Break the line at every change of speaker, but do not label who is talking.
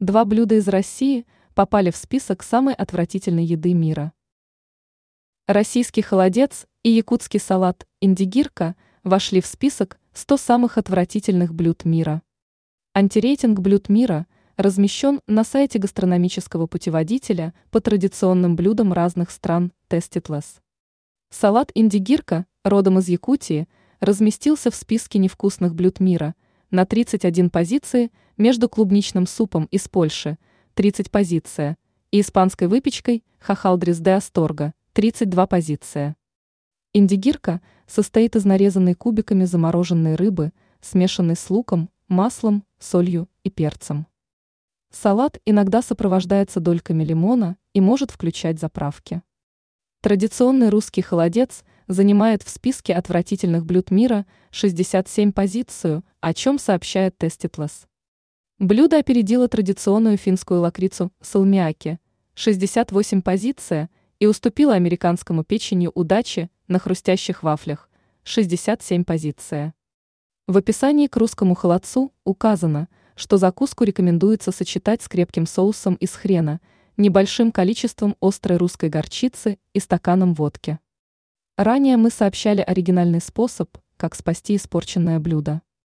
Два блюда из России попали в список самой отвратительной еды мира. Российский холодец и якутский салат «Индигирка» вошли в список 100 самых отвратительных блюд мира. Антирейтинг блюд мира размещен на сайте гастрономического путеводителя по традиционным блюдам разных стран Testitless. Салат «Индигирка», родом из Якутии, разместился в списке невкусных блюд мира – на 31 позиции между клубничным супом из Польши, 30 позиция, и испанской выпечкой хахалдрис де Асторга, 32 позиция. Индигирка состоит из нарезанной кубиками замороженной рыбы, смешанной с луком, маслом, солью и перцем. Салат иногда сопровождается дольками лимона и может включать заправки. Традиционный русский холодец занимает в списке отвратительных блюд мира 67 позицию, о чем сообщает Testitless. Блюдо опередило традиционную финскую лакрицу салмиаки 68 позиция и уступило американскому печенью удачи на хрустящих вафлях 67 позиция. В описании к русскому холодцу указано, что закуску рекомендуется сочетать с крепким соусом из хрена, небольшим количеством острой русской горчицы и стаканом водки. Ранее мы сообщали оригинальный способ, как спасти испорченное блюдо.